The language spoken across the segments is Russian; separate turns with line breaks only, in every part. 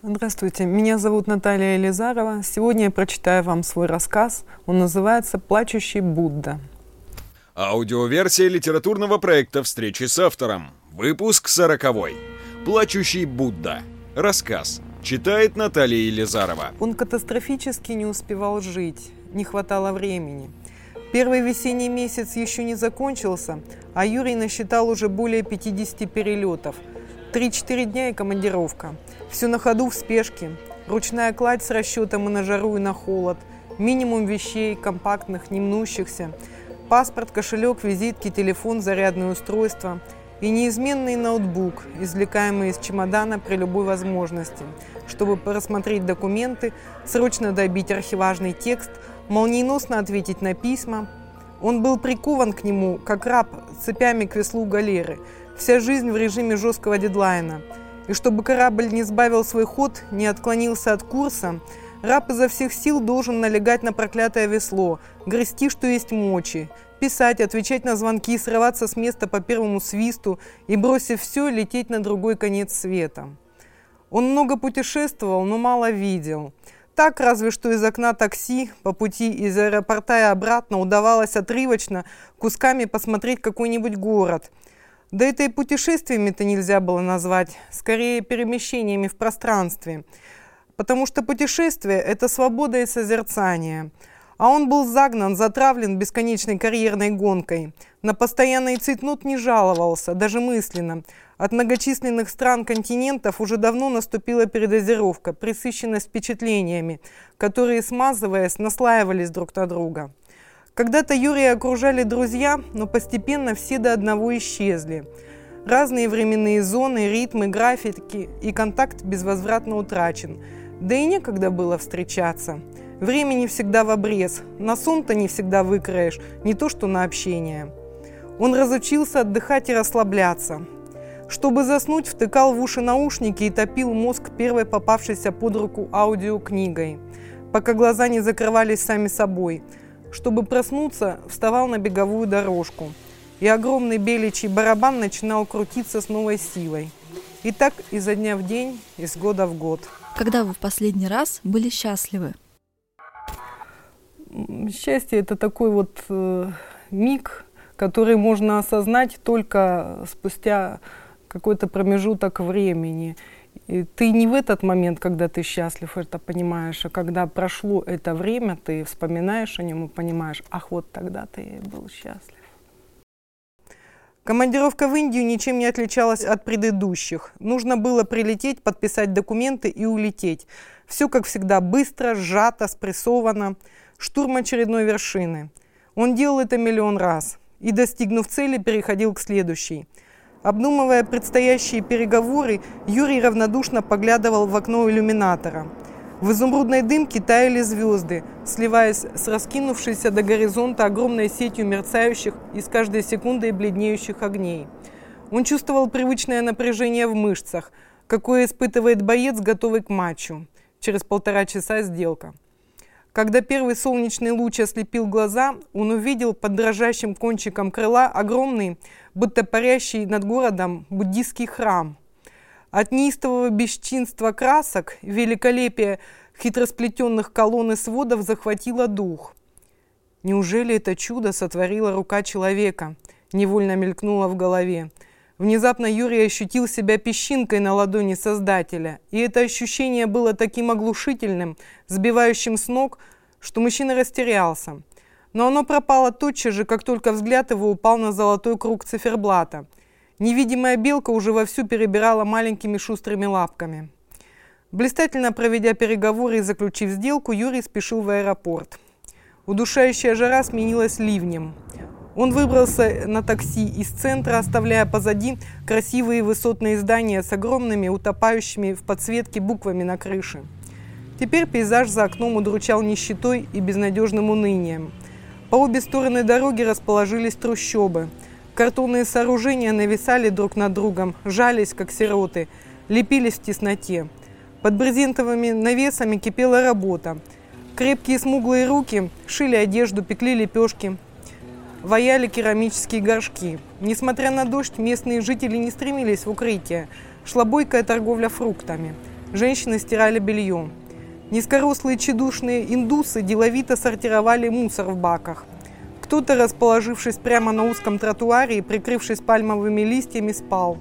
Здравствуйте, меня зовут Наталья Елизарова. Сегодня я прочитаю вам свой рассказ. Он называется «Плачущий Будда».
Аудиоверсия литературного проекта «Встречи с автором». Выпуск сороковой. «Плачущий Будда». Рассказ. Читает Наталья Елизарова.
Он катастрофически не успевал жить. Не хватало времени. Первый весенний месяц еще не закончился, а Юрий насчитал уже более 50 перелетов. 3-4 дня и командировка. Все на ходу в спешке. Ручная кладь с расчетом и на жару, и на холод. Минимум вещей, компактных, не мнущихся. Паспорт, кошелек, визитки, телефон, зарядное устройство. И неизменный ноутбук, извлекаемый из чемодана при любой возможности, чтобы просмотреть документы, срочно добить архиважный текст, молниеносно ответить на письма. Он был прикован к нему, как раб, цепями к веслу галеры. Вся жизнь в режиме жесткого дедлайна – и чтобы корабль не сбавил свой ход, не отклонился от курса, раб изо всех сил должен налегать на проклятое весло, грести, что есть мочи, писать, отвечать на звонки, срываться с места по первому свисту и, бросив все, лететь на другой конец света. Он много путешествовал, но мало видел. Так, разве что из окна такси по пути из аэропорта и обратно удавалось отрывочно кусками посмотреть какой-нибудь город – да это и путешествиями-то нельзя было назвать, скорее перемещениями в пространстве. Потому что путешествие – это свобода и созерцание. А он был загнан, затравлен бесконечной карьерной гонкой. На постоянный цитнут не жаловался, даже мысленно. От многочисленных стран континентов уже давно наступила передозировка, присыщенность впечатлениями, которые, смазываясь, наслаивались друг на друга. Когда-то Юрия окружали друзья, но постепенно все до одного исчезли. Разные временные зоны, ритмы, графики и контакт безвозвратно утрачен. Да и некогда было встречаться. Времени всегда в обрез, на сон-то не всегда выкроешь, не то что на общение. Он разучился отдыхать и расслабляться. Чтобы заснуть, втыкал в уши наушники и топил мозг первой попавшейся под руку аудиокнигой, пока глаза не закрывались сами собой – чтобы проснуться, вставал на беговую дорожку, и огромный беличий барабан начинал крутиться с новой силой. И так изо дня в день, из года в год.
Когда вы в последний раз были счастливы?
Счастье – это такой вот э, миг, который можно осознать только спустя какой-то промежуток времени. И ты не в этот момент, когда ты счастлив, это понимаешь, а когда прошло это время, ты вспоминаешь о нем и понимаешь, ах, вот тогда ты был счастлив. Командировка в Индию ничем не отличалась от предыдущих. Нужно было прилететь, подписать документы и улететь. Все, как всегда, быстро, сжато, спрессовано. Штурм очередной вершины. Он делал это миллион раз. И, достигнув цели, переходил к следующей – Обдумывая предстоящие переговоры, Юрий равнодушно поглядывал в окно иллюминатора. В изумрудной дымке таяли звезды, сливаясь с раскинувшейся до горизонта огромной сетью мерцающих и с каждой секундой бледнеющих огней. Он чувствовал привычное напряжение в мышцах, какое испытывает боец, готовый к матчу. Через полтора часа сделка. Когда первый солнечный луч ослепил глаза, он увидел под дрожащим кончиком крыла огромный, будто парящий над городом, буддийский храм. От неистового бесчинства красок, великолепия хитросплетенных колонн и сводов захватило дух. Неужели это чудо сотворила рука человека? Невольно мелькнуло в голове. Внезапно Юрий ощутил себя песчинкой на ладони Создателя, и это ощущение было таким оглушительным, сбивающим с ног, что мужчина растерялся. Но оно пропало тотчас же, как только взгляд его упал на золотой круг циферблата. Невидимая белка уже вовсю перебирала маленькими шустрыми лапками. Блистательно проведя переговоры и заключив сделку, Юрий спешил в аэропорт. Удушающая жара сменилась ливнем. Он выбрался на такси из центра, оставляя позади красивые высотные здания с огромными, утопающими в подсветке буквами на крыше. Теперь пейзаж за окном удручал нищетой и безнадежным унынием. По обе стороны дороги расположились трущобы. Картонные сооружения нависали друг над другом, жались, как сироты, лепились в тесноте. Под брезентовыми навесами кипела работа. Крепкие смуглые руки шили одежду, пекли лепешки, ваяли керамические горшки. Несмотря на дождь, местные жители не стремились в укрытие. Шла бойкая торговля фруктами. Женщины стирали белье. Низкорослые чедушные индусы деловито сортировали мусор в баках. Кто-то, расположившись прямо на узком тротуаре и прикрывшись пальмовыми листьями, спал.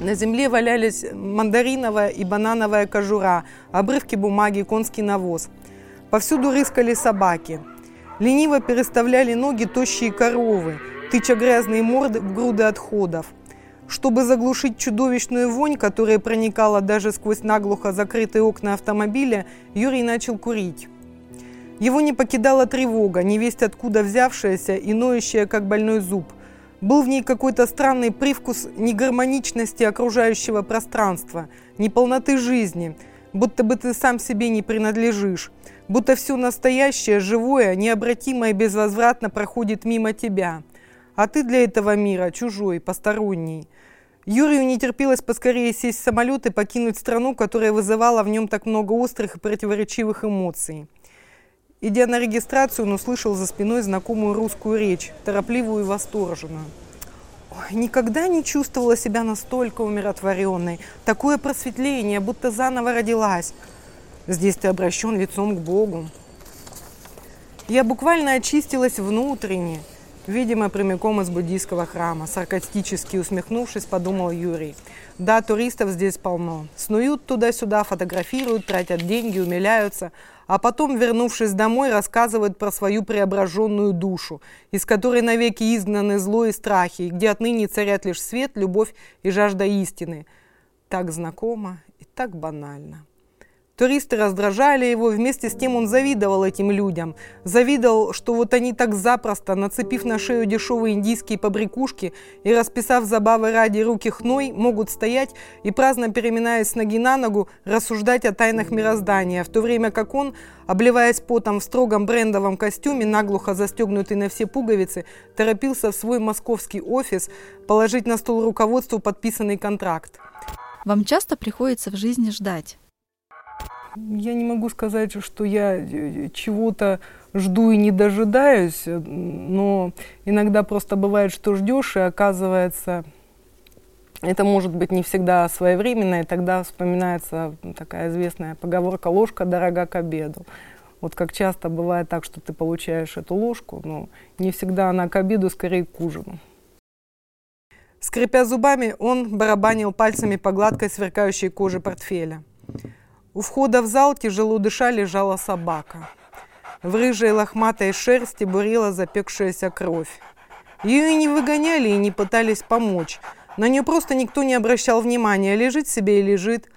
На земле валялись мандариновая и банановая кожура, обрывки бумаги, конский навоз. Повсюду рыскали собаки. Лениво переставляли ноги тощие коровы, тыча грязные морды в груды отходов. Чтобы заглушить чудовищную вонь, которая проникала даже сквозь наглухо закрытые окна автомобиля, Юрий начал курить. Его не покидала тревога, невесть откуда взявшаяся и ноющая, как больной зуб. Был в ней какой-то странный привкус негармоничности окружающего пространства, неполноты жизни, будто бы ты сам себе не принадлежишь, будто все настоящее, живое, необратимое безвозвратно проходит мимо тебя. А ты для этого мира чужой, посторонний. Юрию не терпелось поскорее сесть в самолет и покинуть страну, которая вызывала в нем так много острых и противоречивых эмоций. Идя на регистрацию, он услышал за спиной знакомую русскую речь, торопливую и восторженную. Ой, никогда не чувствовала себя настолько умиротворенной. Такое просветление, будто заново родилась. Здесь ты обращен лицом к Богу. Я буквально очистилась внутренне, видимо, прямиком из буддийского храма. Саркастически усмехнувшись, подумал Юрий. Да, туристов здесь полно. Снуют туда-сюда, фотографируют, тратят деньги, умиляются – а потом, вернувшись домой, рассказывают про свою преображенную душу, из которой навеки изгнаны зло и страхи, где отныне царят лишь свет, любовь и жажда истины. Так знакомо и так банально. Туристы раздражали его, вместе с тем он завидовал этим людям. Завидовал, что вот они так запросто, нацепив на шею дешевые индийские побрякушки и расписав забавы ради руки хной, могут стоять и, праздно переминаясь с ноги на ногу, рассуждать о тайнах мироздания, в то время как он, обливаясь потом в строгом брендовом костюме, наглухо застегнутый на все пуговицы, торопился в свой московский офис положить на стол руководству подписанный контракт.
Вам часто приходится в жизни ждать?
Я не могу сказать, что я э, чего-то жду и не дожидаюсь, но иногда просто бывает, что ждешь, и оказывается, это может быть не всегда своевременно, и тогда вспоминается такая известная поговорка «ложка дорога к обеду». Вот как часто бывает так, что ты получаешь эту ложку, но не всегда она к обеду, скорее к ужину. Скрипя зубами, он барабанил пальцами по гладкой сверкающей коже портфеля. У входа в зал тяжело дыша лежала собака. В рыжей лохматой шерсти бурила запекшаяся кровь. Ее и не выгоняли, и не пытались помочь. На нее просто никто не обращал внимания. Лежит себе и лежит.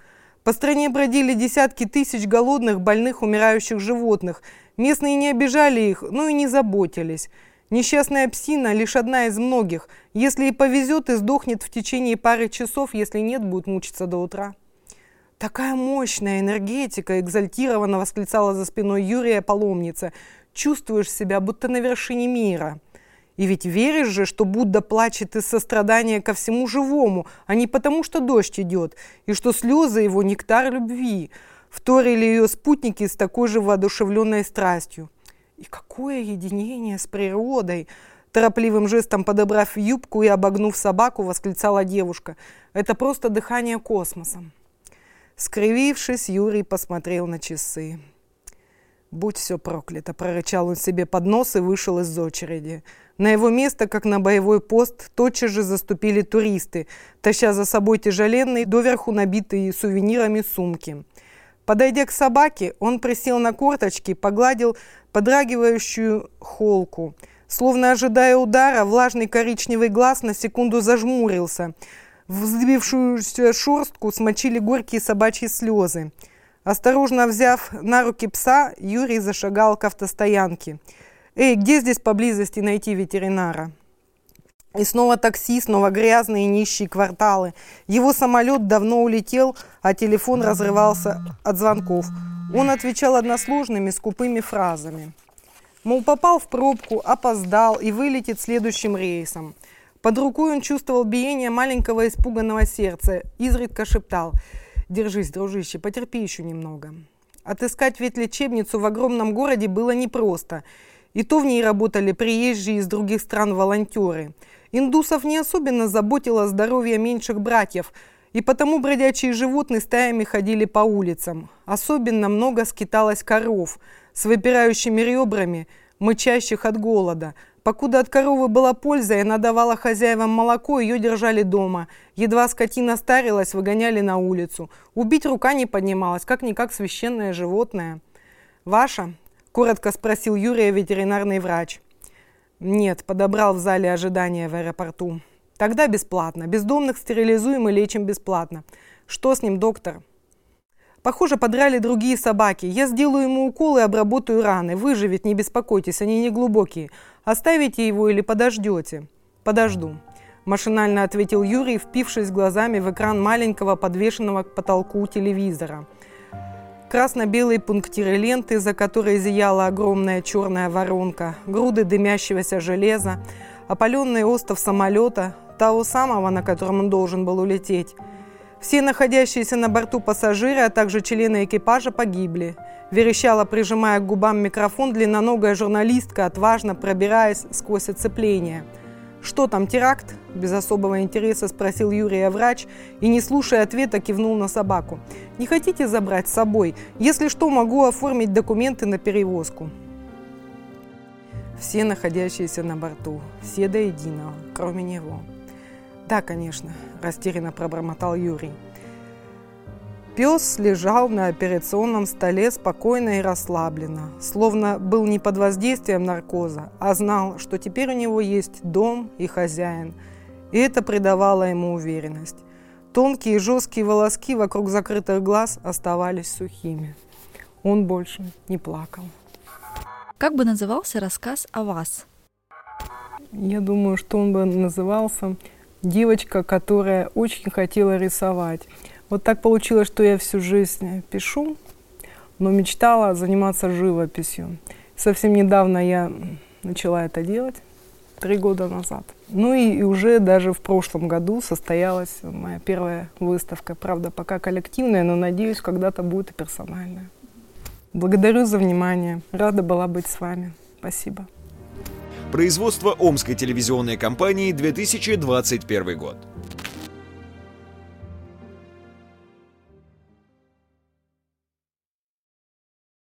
По стране бродили десятки тысяч голодных, больных, умирающих животных. Местные не обижали их, но и не заботились. Несчастная псина – лишь одна из многих. Если и повезет, и сдохнет в течение пары часов, если нет, будет мучиться до утра. Такая мощная энергетика, экзальтированно восклицала за спиной Юрия паломница. Чувствуешь себя, будто на вершине мира. И ведь веришь же, что Будда плачет из сострадания ко всему живому, а не потому, что дождь идет, и что слезы его – нектар любви. Вторили ее спутники с такой же воодушевленной страстью. И какое единение с природой! Торопливым жестом подобрав юбку и обогнув собаку, восклицала девушка. Это просто дыхание космоса. Скривившись, Юрий посмотрел на часы. «Будь все проклято!» – прорычал он себе под нос и вышел из очереди. На его место, как на боевой пост, тотчас же заступили туристы, таща за собой тяжеленные, доверху набитые сувенирами сумки. Подойдя к собаке, он присел на корточки, погладил подрагивающую холку. Словно ожидая удара, влажный коричневый глаз на секунду зажмурился – в шерстку смочили горькие собачьи слезы. Осторожно взяв на руки пса, Юрий зашагал к автостоянке. «Эй, где здесь поблизости найти ветеринара?» И снова такси, снова грязные нищие кварталы. Его самолет давно улетел, а телефон разрывался от звонков. Он отвечал односложными, скупыми фразами. Мол, попал в пробку, опоздал и вылетит следующим рейсом. Под рукой он чувствовал биение маленького испуганного сердца, изредка шептал «Держись, дружище, потерпи еще немного». Отыскать ветлечебницу в огромном городе было непросто. И то в ней работали приезжие из других стран волонтеры. Индусов не особенно заботило здоровье меньших братьев. И потому бродячие животные стаями ходили по улицам. Особенно много скиталось коров с выпирающими ребрами, мычащих от голода. Покуда от коровы была польза, и она давала хозяевам молоко, ее держали дома. Едва скотина старилась, выгоняли на улицу. Убить рука не поднималась, как-никак священное животное. «Ваша?» – коротко спросил Юрия ветеринарный врач. «Нет», – подобрал в зале ожидания в аэропорту. Тогда бесплатно. Бездомных стерилизуем и лечим бесплатно. Что с ним, доктор? Похоже, подрали другие собаки. Я сделаю ему укол и обработаю раны. Выживет, не беспокойтесь, они не глубокие. Оставите его или подождете? Подожду. Машинально ответил Юрий, впившись глазами в экран маленького подвешенного к потолку телевизора. Красно-белые пунктиры ленты, за которой зияла огромная черная воронка, груды дымящегося железа, опаленный остов самолета, того самого, на котором он должен был улететь. Все находящиеся на борту пассажиры, а также члены экипажа погибли. Верещала, прижимая к губам микрофон, длинноногая журналистка, отважно пробираясь сквозь оцепление. «Что там, теракт?» – без особого интереса спросил Юрия врач и, не слушая ответа, кивнул на собаку. «Не хотите забрать с собой? Если что, могу оформить документы на перевозку». Все находящиеся на борту, все до единого, кроме него – «Да, конечно», – растерянно пробормотал Юрий. Пес лежал на операционном столе спокойно и расслабленно, словно был не под воздействием наркоза, а знал, что теперь у него есть дом и хозяин. И это придавало ему уверенность. Тонкие жесткие волоски вокруг закрытых глаз оставались сухими. Он больше не плакал.
Как бы назывался рассказ о вас?
Я думаю, что он бы назывался девочка, которая очень хотела рисовать. Вот так получилось, что я всю жизнь пишу, но мечтала заниматься живописью. Совсем недавно я начала это делать, три года назад. Ну и, уже даже в прошлом году состоялась моя первая выставка. Правда, пока коллективная, но надеюсь, когда-то будет и персональная. Благодарю за внимание. Рада была быть с вами. Спасибо.
Производство Омской телевизионной компании 2021 год.